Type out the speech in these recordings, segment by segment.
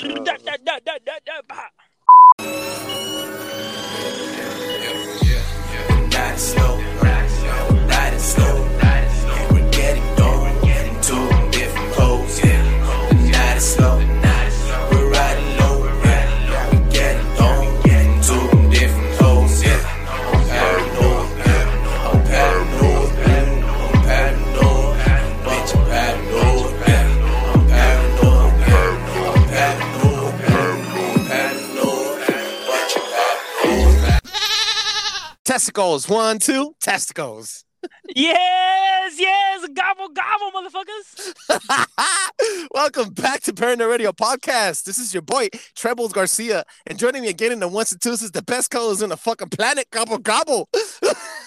Not Testicles. One, two. Testicles. Yes, yes, gobble gobble, motherfuckers. Welcome back to Paranoid Radio Podcast. This is your boy Trebles Garcia, and joining me again in the ones and twos is the best colors in the fucking planet. Gobble gobble.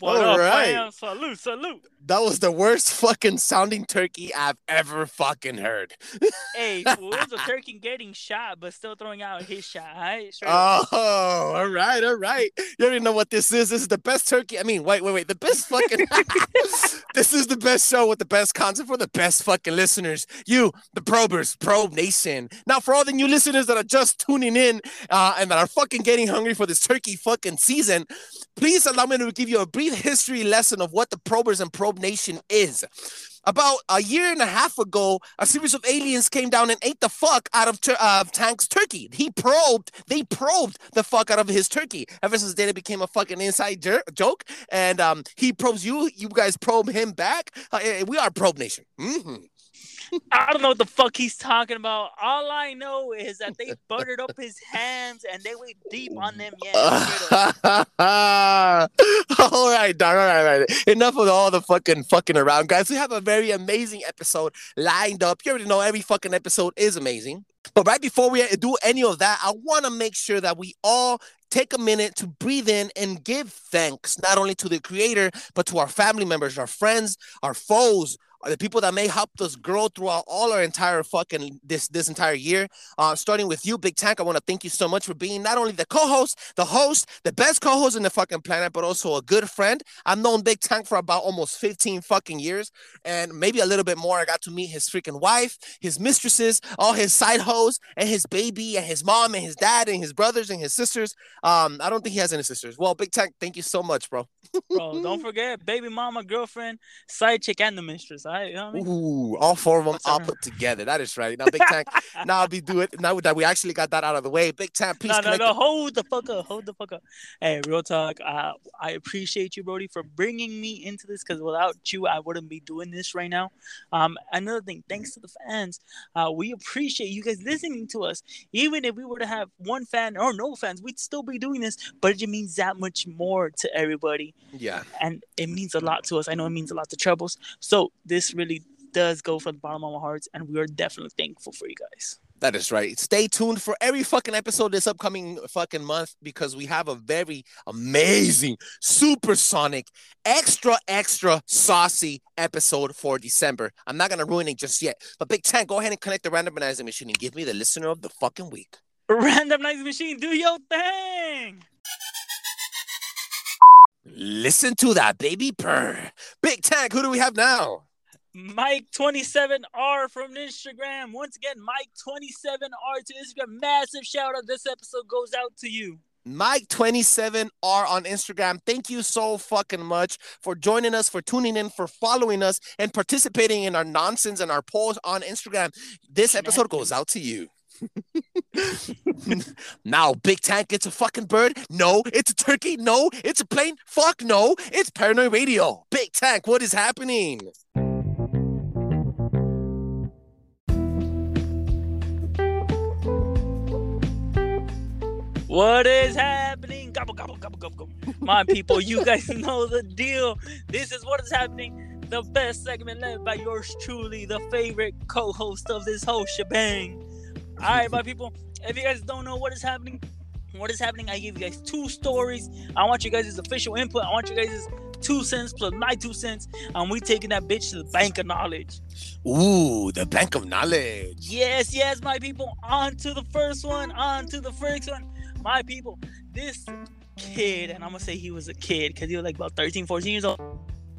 what All up, right. fam? Salute, salute. That was the worst fucking sounding turkey I've ever fucking heard. Hey, fool, it was a turkey getting shot, but still throwing out his shot. Right, Straight up. Oh, all right, all right. You already know what this is. This is the best turkey. I mean, wait, wait, wait. The best fucking. this is the best show with the best content for the best fucking listeners. You, the probers, probe nation. Now, for all the new listeners that are just tuning in uh, and that are fucking getting hungry for this turkey fucking season, please allow me to give you a brief history lesson of what the probers and probe nation is. About a year and a half ago, a series of aliens came down and ate the fuck out of tur- uh, Tank's turkey. He probed, they probed the fuck out of his turkey. Ever since then, it became a fucking inside jer- joke. And um, he probes you, you guys probe him back. Uh, eh, we are probe nation. hmm I don't know what the fuck he's talking about. All I know is that they buttered up his hands and they went deep on them. Yeah, all right, dog. All right, all right. Enough of all the fucking fucking around, guys. We have a very amazing episode lined up. You already know every fucking episode is amazing. But right before we do any of that, I want to make sure that we all take a minute to breathe in and give thanks not only to the creator, but to our family members, our friends, our foes, are the people that may help us grow throughout all our entire fucking this this entire year. Uh, starting with you, Big Tank, I want to thank you so much for being not only the co-host, the host, the best co-host in the fucking planet, but also a good friend. I've known Big Tank for about almost 15 fucking years, and maybe a little bit more. I got to meet his freaking wife, his mistresses, all his side hoes, and his baby, and his mom, and his dad, and his brothers, and his sisters. Um, I don't think he has any sisters. Well, Big Tank, thank you so much, bro. Bro, don't forget, baby mama, girlfriend, side chick, and the mistress. You know I mean? Ooh, all four of them all put together. That is right. Now, Big Tank. now I'll be doing. Now that we actually got that out of the way, Big Tank, peace. No, no, no. Hold the fuck up. Hold the fuck up. Hey, real talk. Uh, I appreciate you, Brody, for bringing me into this because without you, I wouldn't be doing this right now. Um, another thing, thanks to the fans, uh, we appreciate you guys listening to us. Even if we were to have one fan or no fans, we'd still be doing this, but it means that much more to everybody. Yeah. And it means a lot to us. I know it means a lot to Troubles. So this really does go from the bottom of our hearts, and we are definitely thankful for you guys. That is right. Stay tuned for every fucking episode this upcoming fucking month because we have a very amazing, supersonic, extra, extra saucy episode for December. I'm not gonna ruin it just yet. But Big Tank, go ahead and connect the randomizer machine and give me the listener of the fucking week. Randomized machine, do your thing. Listen to that baby purr. Big Tank, who do we have now? Mike27R from Instagram. Once again, Mike27R to Instagram. Massive shout out. This episode goes out to you. Mike27R on Instagram. Thank you so fucking much for joining us, for tuning in, for following us, and participating in our nonsense and our polls on Instagram. This episode goes out to you. now, Big Tank, it's a fucking bird. No, it's a turkey. No, it's a plane. Fuck no, it's Paranoid Radio. Big Tank, what is happening? What is happening? Gobble, gobble, gobble, gobble, gobble. My people, you guys know the deal. This is what is happening. The best segment led by yours truly, the favorite co host of this whole shebang. All right, my people, if you guys don't know what is happening, what is happening, I give you guys two stories. I want you guys' official input. I want you guys' two cents plus my two cents. And we taking that bitch to the bank of knowledge. Ooh, the bank of knowledge. Yes, yes, my people. On to the first one. On to the first one. My people, this kid, and I'm gonna say he was a kid because he was like about 13, 14 years old,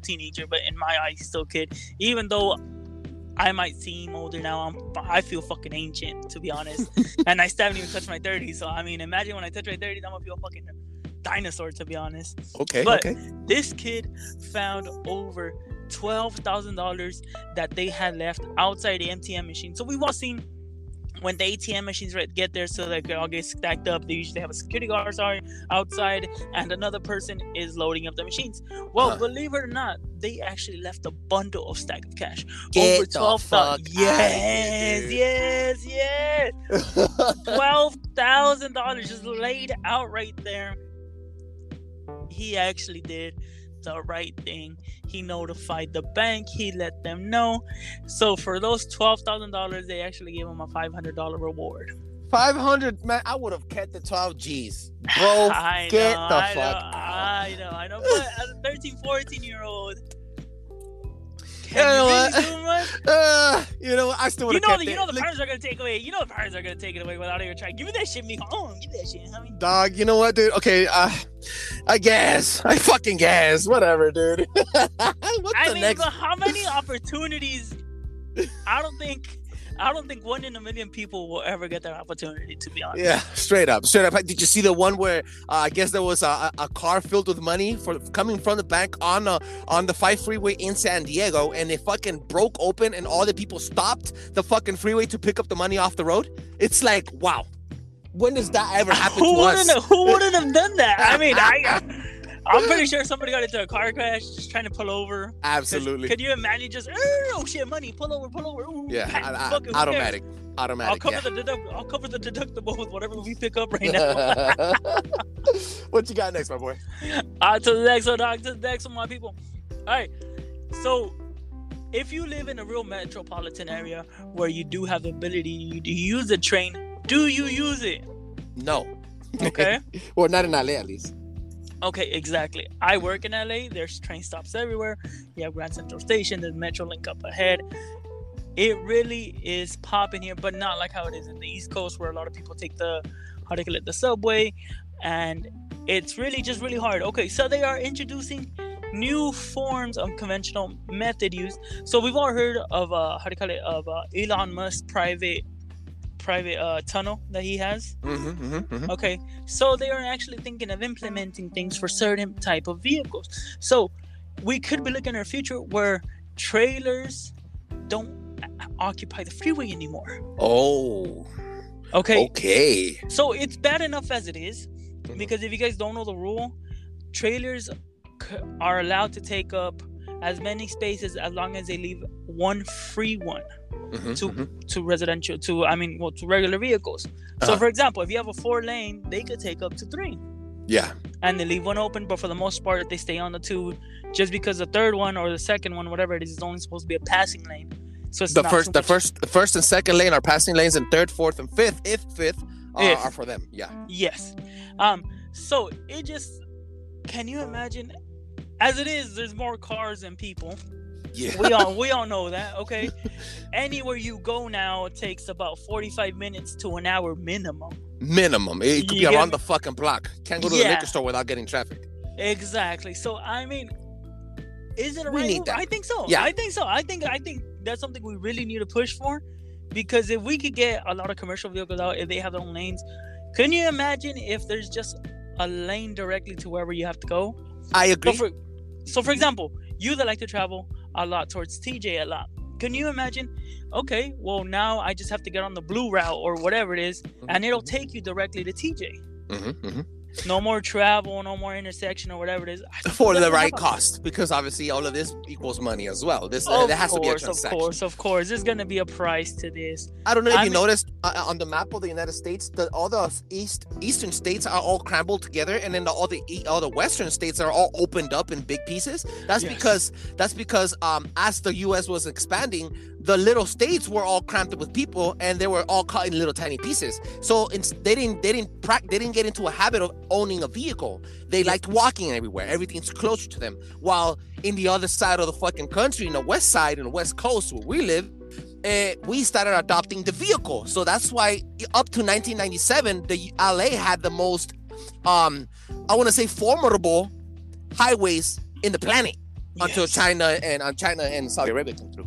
teenager, but in my eyes, still a kid. Even though I might seem older now. I'm, I feel fucking ancient, to be honest. and I still haven't even touched my 30s. So, I mean, imagine when I touch my 30s, I'm gonna feel fucking dinosaur, to be honest. Okay. But- okay. This kid found over $12,000 that they had left outside the MTM machine. So, we've all seen when the ATM machines get there, so they all get stacked up. They usually have a security guard sorry, outside, and another person is loading up the machines. Well, Uh-huh. believe it or not, they actually left a bundle of stack of cash. Get over twelve thousand. outta Yes, yes, yes. Twelve thousand dollars just laid out right there. He actually did the right thing. He notified the bank. He let them know. So for those twelve thousand dollars, they actually gave him a five hundred dollar reward. Five hundred, man. I would have kept the twelve G's, bro. I get know, the I fuck know, out. I know, I know. But as a 13, 14 year old, You know what? Uh, you know, what? I still would You know, the, you know the parents are gonna take away. You know the parents are gonna take it away without even trying. Give me that shit, me. home. give me that shit, homie. Dog, you know what, dude? Okay, uh, I guess. I fucking guess. Whatever, dude. What's I the mean, next? how many opportunities? I don't think. I don't think one in a million people will ever get that opportunity. To be honest. Yeah, straight up, straight up. Did you see the one where uh, I guess there was a, a a car filled with money for coming from the bank on uh, on the five freeway in San Diego, and it fucking broke open, and all the people stopped the fucking freeway to pick up the money off the road. It's like, wow, when does that ever happen who to us? wouldn't? Who wouldn't have done that? I mean, I. I'm pretty sure somebody got into a car crash just trying to pull over. Absolutely. Could you imagine just oh shit, money, pull over, pull over. Ooh, Yeah, I- I- fuck cares? automatic, I'll automatic. cover yeah. the deduct- I'll cover the deductible with whatever we pick up right now. what you got next, my boy? uh, to the next one, dog. To the next one, my people. All right. So, if you live in a real metropolitan area where you do have the ability to use the train, do you use it? No. Okay. well, not in LA, at least. Okay, exactly. I work in LA. There's train stops everywhere. You have Grand Central Station. There's Metrolink up ahead. It really is popping here, but not like how it is in the East Coast, where a lot of people take the how you call it the subway, and it's really just really hard. Okay, so they are introducing new forms of conventional method use. So we've all heard of uh, how do you call it of uh, Elon Musk private private uh, tunnel that he has. Mm-hmm, mm-hmm, Okay, so they are actually thinking of implementing things for certain type of vehicles. So we could be looking at a future where trailers don't occupy the freeway anymore. Oh, Okay, okay. so it's bad enough as it is Mhm. because if you guys don't know the rule, trailers c- are allowed to take up as many spaces as long as they leave one free one Mhm, to mhm. to residential to I mean well to regular vehicles. So Uh-huh. for example, if you have a four lane, they could take up to three. Yeah. and they leave one open, but for the most part, they stay on the two, just because the third one or the second one, whatever it is, is only supposed to be a passing lane. So it's The first, the first, the first and second lane are passing lanes, and third, fourth, and fifth, if fifth, uh, If. are for them. Yeah. Yes. Um. So it just, can you imagine? As it is, there's more cars than people. Yeah. We all we all know that. Okay. Anywhere you go now, it takes about 45 minutes to an hour minimum. Minimum. It could You be around me? the fucking block. Can't go to the liquor store without getting traffic. Exactly. So I mean, is it a We right need move? that. I think so. Yeah. I think so. I think I think that's something we really need to push for, because if we could get a lot of commercial vehicles out, if they have their own lanes, can you imagine if there's just a lane directly to wherever you have to go? I agree. for, so for example, you that like to travel a lot towards TJ a lot. Can you imagine? Okay, well now I just have to get on the blue route or whatever it is, and it'll take you directly to TJ. Mhm, mhm. No more travel, no more intersection or whatever it is. For the right cost, because obviously all of this equals money as well. This uh, Of there has to be a course, of course, of course. There's gonna be a price to this. I don't know if I you mean- noticed uh, on the map of the United States that all the east eastern states are all crumbled together, and then the, all the all the western states are all opened up in big pieces. That's Yes. because that's because um, as the U.S. was expanding, the little states were all cramped up with people, and they were all cut in little tiny pieces. So they didn't they didn't they didn't get into a habit of owning a vehicle. They liked walking everywhere. Everything's closer to them. While in the other side of the fucking country, in the west side, in the west coast where we live, uh, we started adopting the vehicle. So that's why up to 1997, the LA had the most, um, I want to say, formidable highways in the planet until Yes. China and uh, China and Saudi Arabia came through.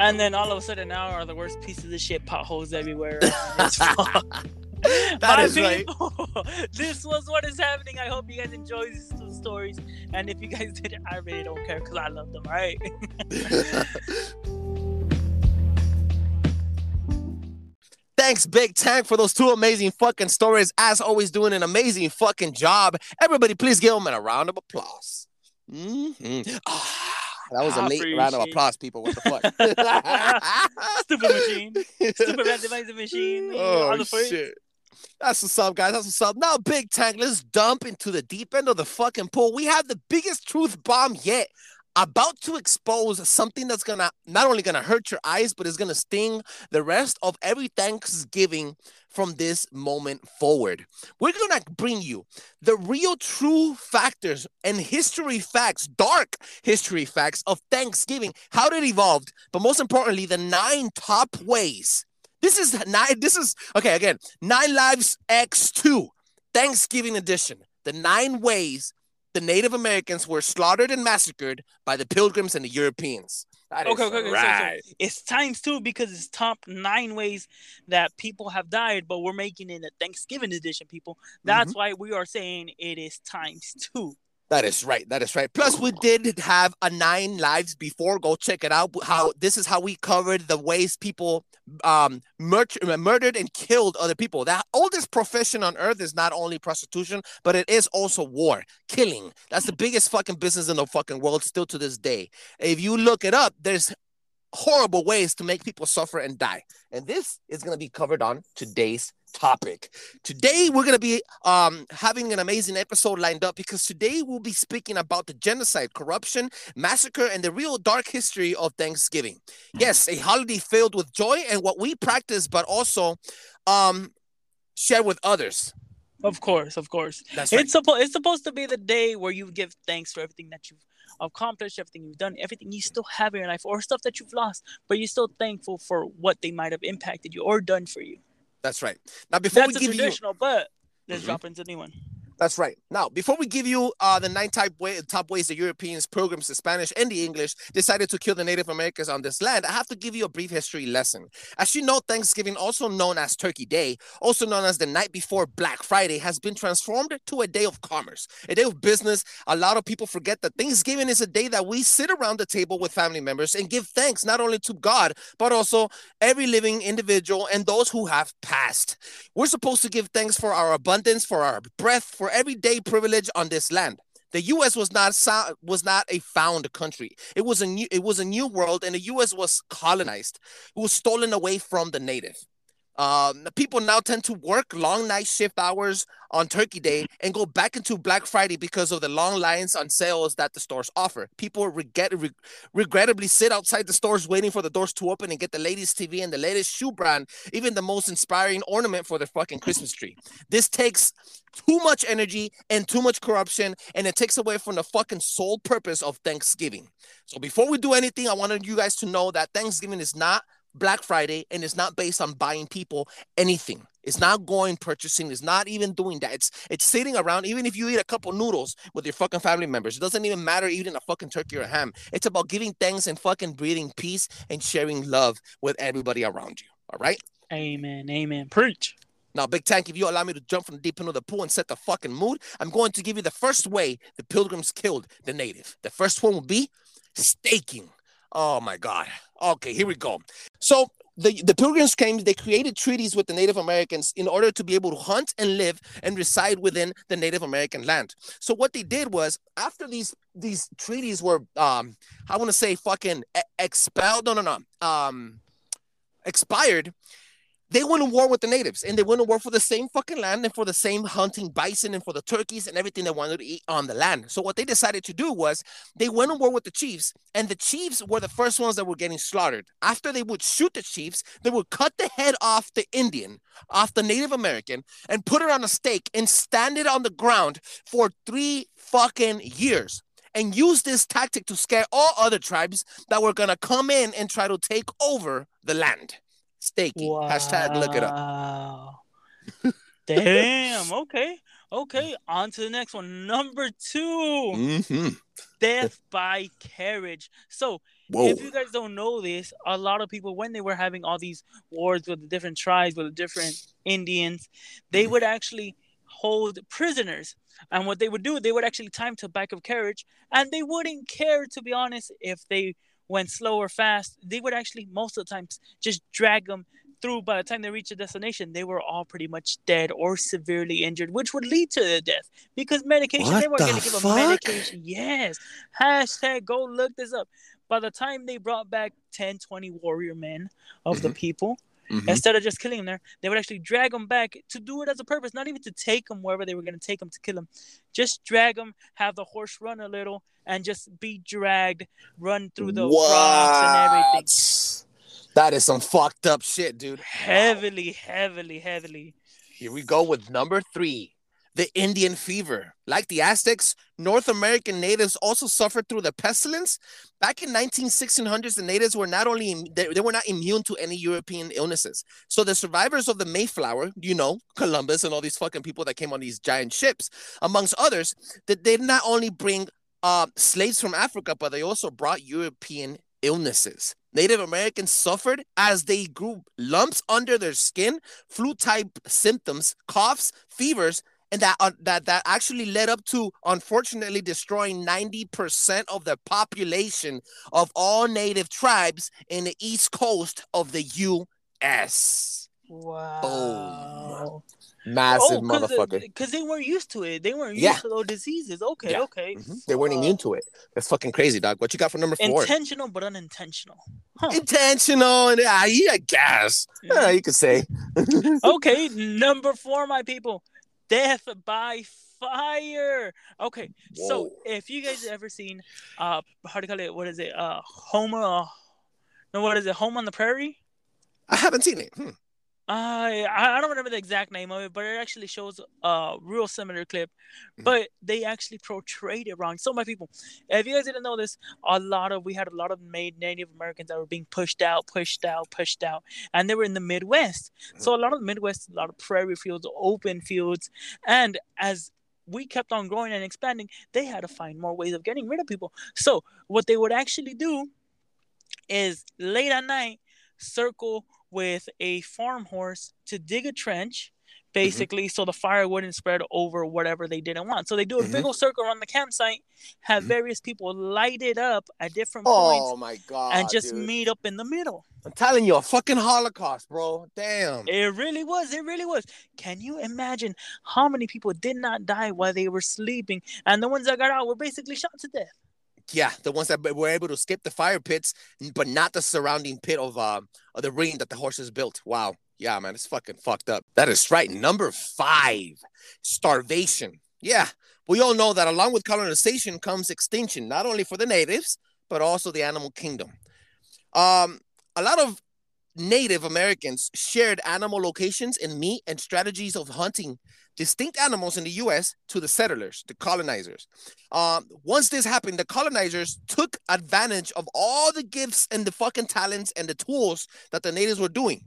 And then all of a sudden now are the worst pieces of shit potholes everywhere. That is right. this was what is happening. I hope you guys enjoy these two stories. And if you guys didn't, I really don't care because I love them, right? Thanks, Big Tank, for those two amazing fucking stories. As always, doing an amazing fucking job. Everybody, please give him a round of applause. Mhm. Ah, that was a late round of applause, people. What the fuck? Stupid machine. Stupid randomizer machine. oh on the foot. shit. That's what's up, guys. That's what's up. Now, Big Tank, let's dump into the deep end of the fucking pool. We have the biggest truth bomb yet. About to expose something that's gonna not only gonna hurt your eyes, but it's gonna sting the rest of every Thanksgiving from this moment forward. We're gonna bring you the real true factors and history facts, dark history facts of Thanksgiving, how it evolved, but most importantly, the nine top ways. This is nine, this is okay, again, Nine Lives X2, Thanksgiving edition. The nine ways the Native Americans were slaughtered and massacred by the pilgrims and the Europeans. That Okay, okay, okay. right. So, it's times two because it's top nine ways that people have died, but we're making it a Thanksgiving edition, people. Mm-hmm. That's why we are saying it is times two. That is right. That is right. Plus, we did have a nine lives before. Go check it out. How this is how we covered the ways people um mur- murdered and killed other people. The oldest profession on earth is not only prostitution, but it is also war, killing. That's the biggest fucking business in the fucking world still to this day. If you look it up, there's horrible ways to make people suffer and die. And this is going to be covered on today's topic. Today we're going to be um having an amazing episode lined up because today we'll be speaking about the genocide, corruption, massacre and the real dark history of Thanksgiving. Yes, a holiday filled with joy and what we practice but also um share with others. Of course, of course. That's right. It's supposed it's supposed to be the day where you give thanks for everything that you've accomplished, everything you've done, everything you still have in your life, or stuff that you've lost, but you're still thankful for what they might have impacted you or done for you. That's right. Now before That's we give you traditional, but let's Mhm. drop into the new one. That's right. Now, before we give you uh, the nine type way, top ways the Europeans, programs, the Spanish, and the English decided to kill the Native Americans on this land, I have to give you a brief history lesson. As you know, Thanksgiving, also known as Turkey Day, also known as the night before Black Friday, has been transformed to a day of commerce, a day of business. A lot of people forget that Thanksgiving is a day that we sit around the table with family members and give thanks not only to God, but also every living individual and those who have passed. We're supposed to give thanks for our abundance, for our breath, for everyday privilege on this land. The U.S. was not was not a found country. It was a new it was a new world, and the U.S. was colonized. It was stolen away from the native. Um, people now tend to work long night shift hours on Turkey Day and go back into Black Friday because of the long lines on sales that the stores offer. People regret, re- regrettably sit outside the stores waiting for the doors to open and get the latest TV and the latest shoe brand, even the most inspiring ornament for their fucking Christmas tree. This takes too much energy and too much corruption, and it takes away from the fucking sole purpose of Thanksgiving. So before we do anything, I wanted you guys to know that Thanksgiving is not Black Friday and it's not based on buying people anything. It's not going purchasing. It's not even doing that. It's it's sitting around. Even if you eat a couple noodles with your fucking family members, it doesn't even matter eating a fucking turkey or a ham. It's about giving thanks and fucking breathing peace and sharing love with everybody around you. All right. Amen. Amen. Preach. Now, Big Tank, if you allow me to jump from the deep end of the pool and set the fucking mood, I'm going to give you the first way the pilgrims killed the native. The first one will be staking. Oh my God. Okay, here we go. So the, the pilgrims came, they created treaties with the Native Americans in order to be able to hunt and live and reside within the Native American land. So what they did was after these these treaties were um I want to say fucking expelled, no no no, um expired, they went to war with the natives and they went to war for the same fucking land and for the same hunting bison and for the turkeys and everything they wanted to eat on the land. So what they decided to do was they went to war with the chiefs and the chiefs were the first ones that were getting slaughtered. After they would shoot the chiefs, they would cut the head off the Indian, off the Native American and put it on a stake and stand it on the ground for three fucking years and use this tactic to scare all other tribes that were gonna come in and try to take over the land. Staking. Hashtag look it up. Wow. Damn. Okay. Okay, on to the next one. Number two, Mm-hmm. death by carriage. So, Whoa. if you guys don't know this, a lot of people, when they were having all these wars with the different tribes, with the different Indians, they would actually hold prisoners. And what they would do, they would actually time to back of carriage, and they wouldn't care, to be honest, if they went slow or fast. They would actually, most of the times, just drag them through. By the time they reached the destination, they were all pretty much dead or severely injured, which would lead to their death because medication. What they weren't going to give them medication. Yes. Hashtag go look this up. By the time they brought back 10, 20 warrior men of the mm-hmm. people, Mhm. instead of just killing them there, they would actually drag them back to do it as a purpose, not even to take them wherever they were going to take them to kill them. Just drag them, have the horse run a little, and just be dragged, run through the rocks and everything. That is some fucked up shit, dude. Heavily, heavily, heavily. Here we go with number three the Indian fever. Like the Aztecs, North American natives also suffered through the pestilence. Back in 19 1600s, the natives were not only they, they were not immune to any European illnesses. So the survivors of the Mayflower, you know, Columbus and all these fucking people that came on these giant ships, amongst others, that they not only bring uh, slaves from Africa, but they also brought European illnesses. Native Americans suffered as they grew lumps under their skin, flu-type symptoms, coughs, fevers, and that uh, that that actually led up to unfortunately destroying 90% of the population of all native tribes in the east coast of the US. Wow. Massive motherfucker. Because they weren't used to it. They weren't used Yeah. to those diseases. Okay, Yeah. okay. Mhm. They weren't immune to it. That's fucking crazy, dog. What you got for number four? Intentional but unintentional. Huh. Intentional, and yeah, I guess. Yeah, you could say. okay, number four, my people. Death by fire. Okay, so if you guys ever seen uh how do you call it? What is it? Uh home uh no what is it? Home on the Prairie? I haven't seen it. Hmm. I I don't remember the exact name of it, but it actually shows a real similar clip. Mhm. But they actually portrayed it wrong. So my people, if you guys didn't know this, a lot of we had a lot of made Native Americans that were being pushed out, pushed out, pushed out, and they were in the Midwest. So a lot of the Midwest, a lot of prairie fields, open fields, and as we kept on growing and expanding, they had to find more ways of getting rid of people. So what they would actually do is late at night circle with a farm horse to dig a trench basically so the fire wouldn't spread over whatever they didn't want so they do a big Mhm. old circle around the campsite have Mhm. various people light it up at different Oh points my god. and just dude. meet up in the middle I'm telling you, a fucking Holocaust, bro. Damn. it really was it really was can you imagine how many people did not die while they were sleeping and the ones that got out were basically shot to death Yeah, the ones that were able to skip the fire pits, but not the surrounding pit of um of the ring that the horses built. Wow. Yeah, man, it's fucking fucked up. That is right. Number five, starvation. Yeah, we all know that along with colonization comes extinction, not only for the natives but also the animal kingdom. Um, a lot of Native Americans shared animal locations and meat and strategies of hunting distinct animals in the U.S. to the settlers, the colonizers. Um, once this happened, the colonizers took advantage of all the gifts and the fucking talents and the tools that the natives were doing.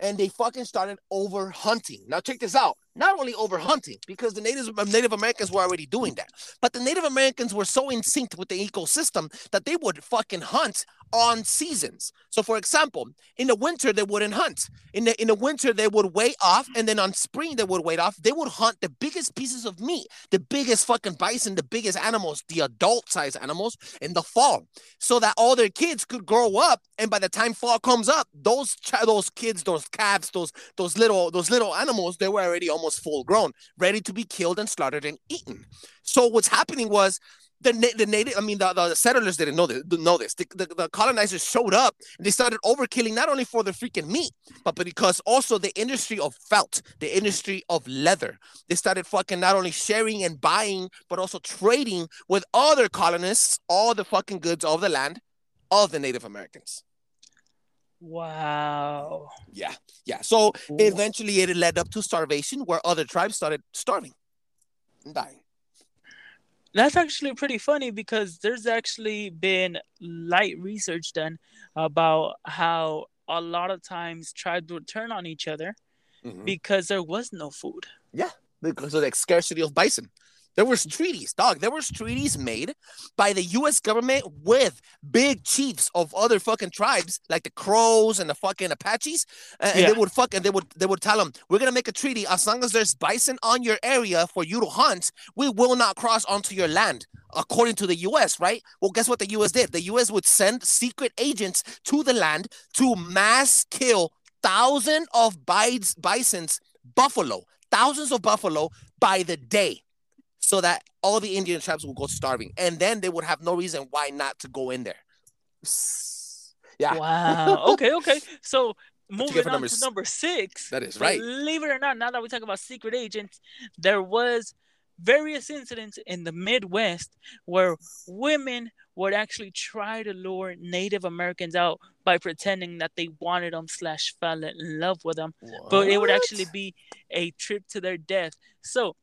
And they fucking started over hunting. Now check this out. Not only over hunting, because the natives um, Native Americans were already doing that, but the Native Americans were so in sync with the ecosystem that they would fucking hunt on seasons. So for example, in the winter they wouldn't hunt. In the in the winter they would wait off, and then on spring they would wait off. They would hunt the biggest pieces of meat, the biggest fucking bison, the biggest animals, the adult size animals in the fall, so that all their kids could grow up. And by the time fall comes up, those those kids, those calves, those those little those little animals, they were already almost full grown, ready to be killed and slaughtered and eaten. So what's happening was the, the native, I mean, the, the settlers didn't know this. Know this. The, the, the colonizers showed up and they started overkilling not only for the freaking meat, but because also the industry of felt, the industry of leather. They started fucking not only sharing and buying, but also trading with other colonists, all the fucking goods of the land of the Native Americans. Wow Yeah, yeah. So eventually it led up to starvation, where other tribes started starving and dying. That's actually pretty funny because there's actually been light research done about how a lot of times tribes would turn on each other Mhm. because there was no food. Yeah, because of the scarcity of bison. There was treaties, dog. There was treaties made by the U.S. government with big chiefs of other fucking tribes, like the Crows and the fucking Apaches, and, and Yeah. they would fucking they would they would tell them, "We're gonna make a treaty. As long as there's bison on your area for you to hunt, we will not cross onto your land." According to the U.S., right? Well, guess what the U.S. did? The U.S. would send secret agents to the land to mass kill thousands of bis- bisons, buffalo, thousands of buffalo by the day so that all the Indian tribes will go starving, and then they would have no reason why not to go in there. Yeah, Wow. Okay, okay. So moving on number to number six. that is right. Believe it or not, now that we talk about secret agents, there was various incidents in the Midwest where women would actually try to lure Native Americans out by pretending that they wanted them slash fell in love with them, but it would actually be a trip to their death. So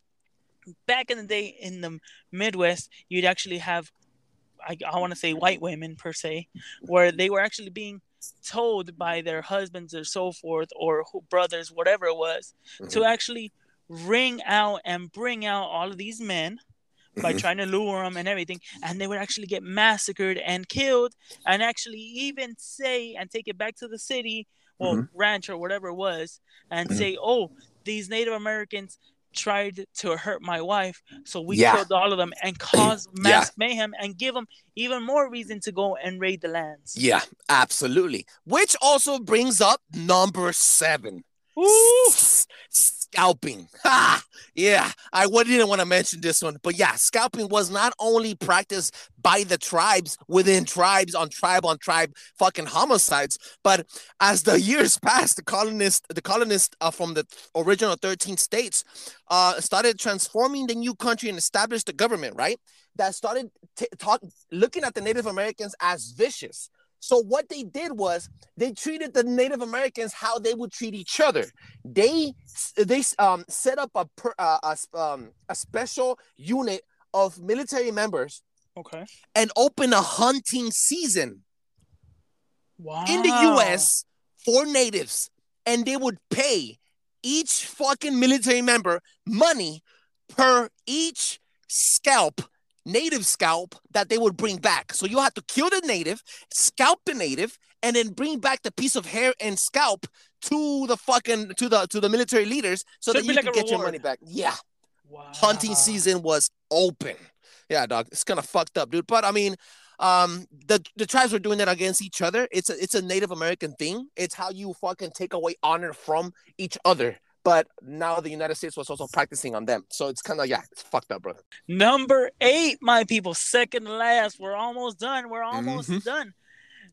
back in the day in the Midwest, you'd actually have I, I want to say white women per se, where they were actually being told by their husbands or so forth or brothers, whatever it was, to Mhm. actually ring out and bring out all of these men by Mhm. trying to lure them and everything, and they would actually get massacred and killed, and actually even say and take it back to the city or Mhm. ranch or whatever it was, and Mhm. say, "Oh, these Native Americans." Tried to hurt my wife, so we Yeah. killed all of them and caused Yeah. mass mayhem and give them even more reason to go and raid the lands. Yeah, absolutely. Which also brings up number seven. Ooh. Scalping. Ha! Yeah, I didn't want to mention this one, but yeah, scalping was not only practiced by the tribes within tribes on tribe on tribe fucking homicides, but as the years passed, the colonists, the colonists uh, from the original 13 states, uh, started transforming the new country and established the government, right? That started t- talk, looking at the Native Americans as vicious. So what they did was they treated the Native Americans how they would treat each other. They they um, set up a per, uh, a, um, a special unit of military members Okay. and open a hunting season Wow. in the U.S. for natives, and they would pay each fucking military member money per each scalp, native scalp that they would bring back. So you have to kill the native, scalp the native, and then bring back the piece of hair and scalp to the fucking to the to the military leaders so, So that you be can like a get your money back. Yeah Wow. hunting season was open. Yeah, dog, it's kind of fucked up, dude. But I mean, um, the the tribes were doing that against each other. It's a it's a Native American thing. It's how you fucking take away honor from each other. But now the United States was also practicing on them, so it's kind of yeah, it's fucked up, brother. Number eight, my people, second to last. We're almost done. We're almost Mhm. done.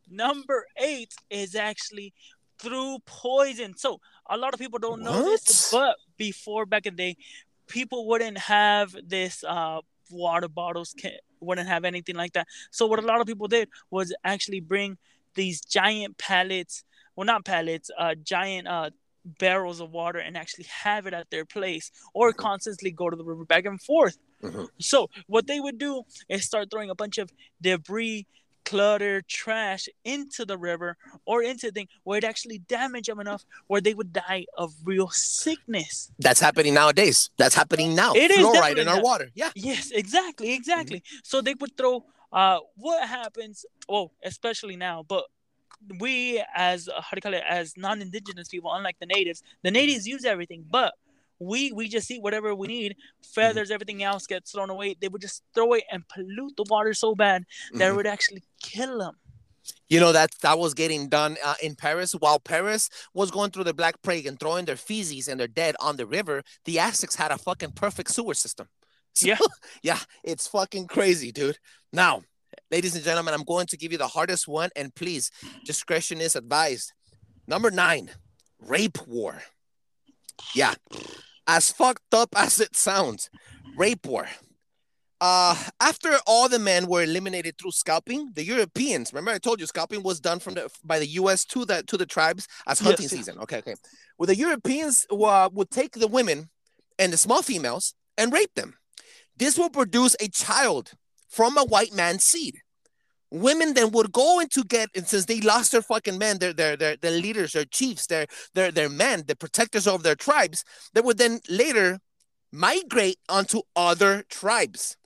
Number eight is actually through poison. So a lot of people don't know this, but before back in the day, people wouldn't have this uh water bottles wouldn't have anything like that. So what a lot of people did was actually bring these giant pallets, well not pallets, uh giant uh barrels of water and actually have it at their place or Mhm. constantly go to the river back and forth. Mhm. So what they would do is start throwing a bunch of debris, clutter, trash into the river or into the thing where it actually damaged them enough where they would die of real sickness. That's happening nowadays. That's happening now. It is Fluoride in our now. water. Yeah. Yes, exactly, exactly. So they would throw uh what happens well, especially now, but we as uh, how do you call it as non-indigenous people unlike the natives the natives use everything but we we just eat whatever we need feathers everything else gets thrown away they would just throw it and pollute the water so bad that it Mhm. would actually kill them You know that that was getting done uh, in Paris while Paris was going through the Black Plague and throwing their feces and their dead on the river. The Aztecs had a fucking perfect sewer system. So, Yeah. yeah, it's fucking crazy, dude. Now, ladies and gentlemen, I'm going to give you the hardest one, and please, discretion is advised. Number nine, rape war. Yeah, as fucked up as it sounds, rape war. Uh, after all the men were eliminated through scalping, the Europeans, remember I told you scalping was done from the by the U.S. to the to the tribes as hunting yes. season. Okay, okay. Well, the Europeans uh, would take the women and the small females and rape them. This will produce a child from a white man's seed. Women then would go into get, and since they lost their fucking men, their their their, their leaders, their chiefs, their their their men, the protectors of their tribes, they would then later migrate onto other tribes.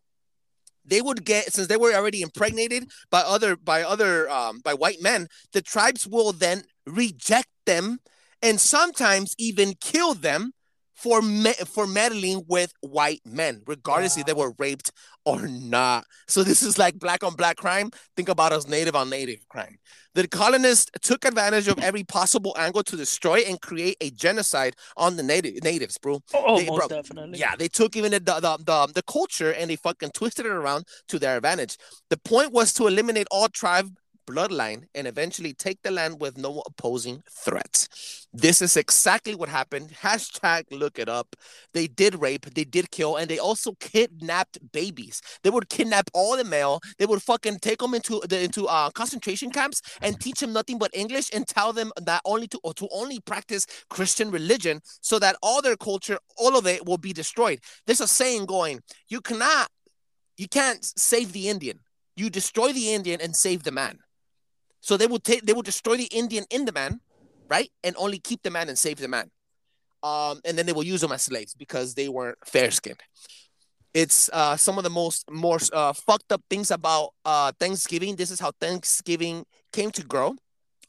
They would get since they were already impregnated by other by other um, by white men. The tribes will then reject them and sometimes even kill them for me- for meddling with white men, regardless if they were raped or not. So this is like black on black crime. Think about us native on native crime. The colonists took advantage of every possible angle to destroy and create a genocide on the native natives, bro. Oh, oh, They- most bro, definitely. Yeah, they took even the, the, the, the culture and they fucking twisted it around to their advantage. The point was to eliminate all tribe bloodline and eventually take the land with no opposing threats. This is exactly what happened. Hashtag look it up. They did rape, they did kill, and they also kidnapped babies. They would kidnap all the male. They would fucking take them into the into uh, concentration camps and teach them nothing but English and tell them that only to to only practice Christian religion, so that all their culture, all of it, will be destroyed. There's a saying going: you cannot, you can't save the Indian. You destroy the Indian and save the man. So they would take, they would destroy the Indian in the man, right, and only keep the man and save the man. Um, and then they will use them as slaves because they weren't fair skinned. It's uh, some of the most more uh, fucked up things about uh, Thanksgiving. This is how Thanksgiving came to grow.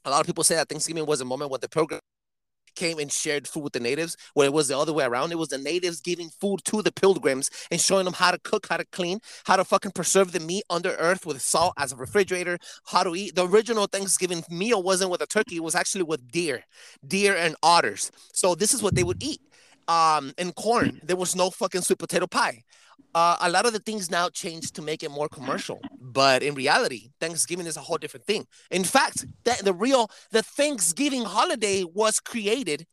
A lot of people say that Thanksgiving was a moment when the program came and shared food with the natives, where it was the other way around. It was the natives giving food to the pilgrims and showing them how to cook, how to clean, how to fucking preserve the meat under earth with salt as a refrigerator, how to eat. The original Thanksgiving meal wasn't with a turkey, it was actually with deer, deer and otters. So this is what they would eat. Um, and corn. There was no fucking sweet potato pie. Uh, a lot of the things now changed to make it more commercial, but in reality, Thanksgiving is a whole different thing. In fact, that the real the Thanksgiving holiday was created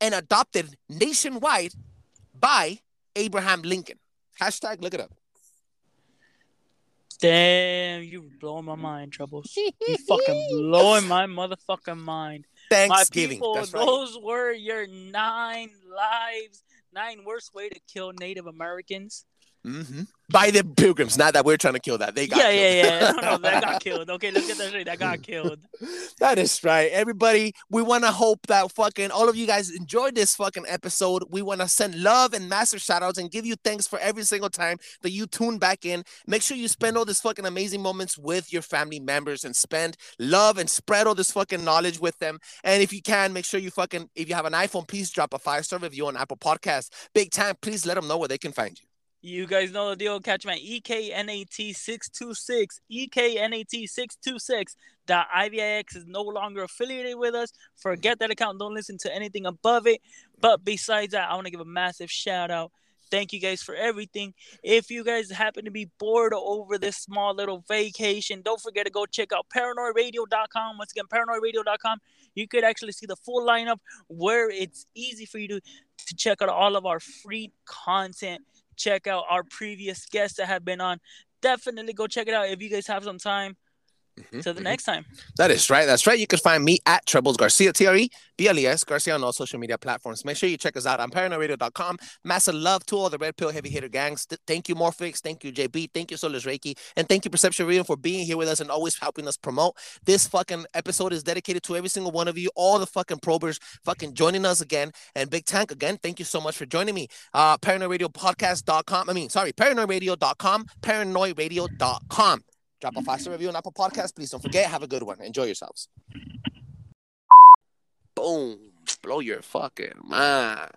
and adopted nationwide by Abraham Lincoln. Hashtag look it up. Damn, you blowing my mind, Troubles. You fucking blowing my motherfucking mind. My Thanksgiving. people, That's right. those were your nine lives, nine worst way to kill Native Americans. Hmm By the pilgrims. Not that we're trying to kill that. They got yeah, killed. yeah, yeah. No, no, that got killed. Okay, let's get that straight. That got killed. That is right. Everybody, we want to hope that fucking all of you guys enjoyed this fucking episode. We want to send love and massive shout outs and give you thanks for every single time that you tune back in. Make sure you spend all these fucking amazing moments with your family members and spend love and spread all this fucking knowledge with them. And if you can, make sure you fucking, if you have an iPhone, please drop a five star review on Apple Podcast. Big time, please let them know where they can find you. You guys know the deal. Catch my E EKNAT626. EKNAT626. The IVIX is no longer affiliated with us. Forget that account. Don't listen to anything above it. But besides that, I want to give a massive shout out. Thank you guys for everything. If you guys happen to be bored over this small little vacation, don't forget to go check out paranoidradio.com. Once again, paranoidradio.com. You could actually see the full lineup where it's easy for you to, to check out all of our free content check out our previous guests that have been on. Definitely go check it out if you guys have some time. Mhm, Till the mhm. next time. That is right. That's right. You can find me at Trebles Garcia, T R E B L E S Garcia on all social media platforms. Make sure you check us out on paranoidradio.com. Massive love to all the Red Pill Heavy Hitter gangs. Th- Thank you, Morphix. Thank you, JB. Thank you, Solis Reiki. And thank you, Perception Reading, for being here with us and always helping us promote. This fucking episode is dedicated to every single one of you, all the fucking probers fucking joining us again. And Big Tank, again, thank you so much for joining me. Uh, paranoidradiopodcast.com. I mean, sorry, paranoidradio.com, paranoidradio.com. Drop a five star review on Apple Podcast. Please don't forget. Have a good one. Enjoy yourselves. Boom. Blow your fucking mind.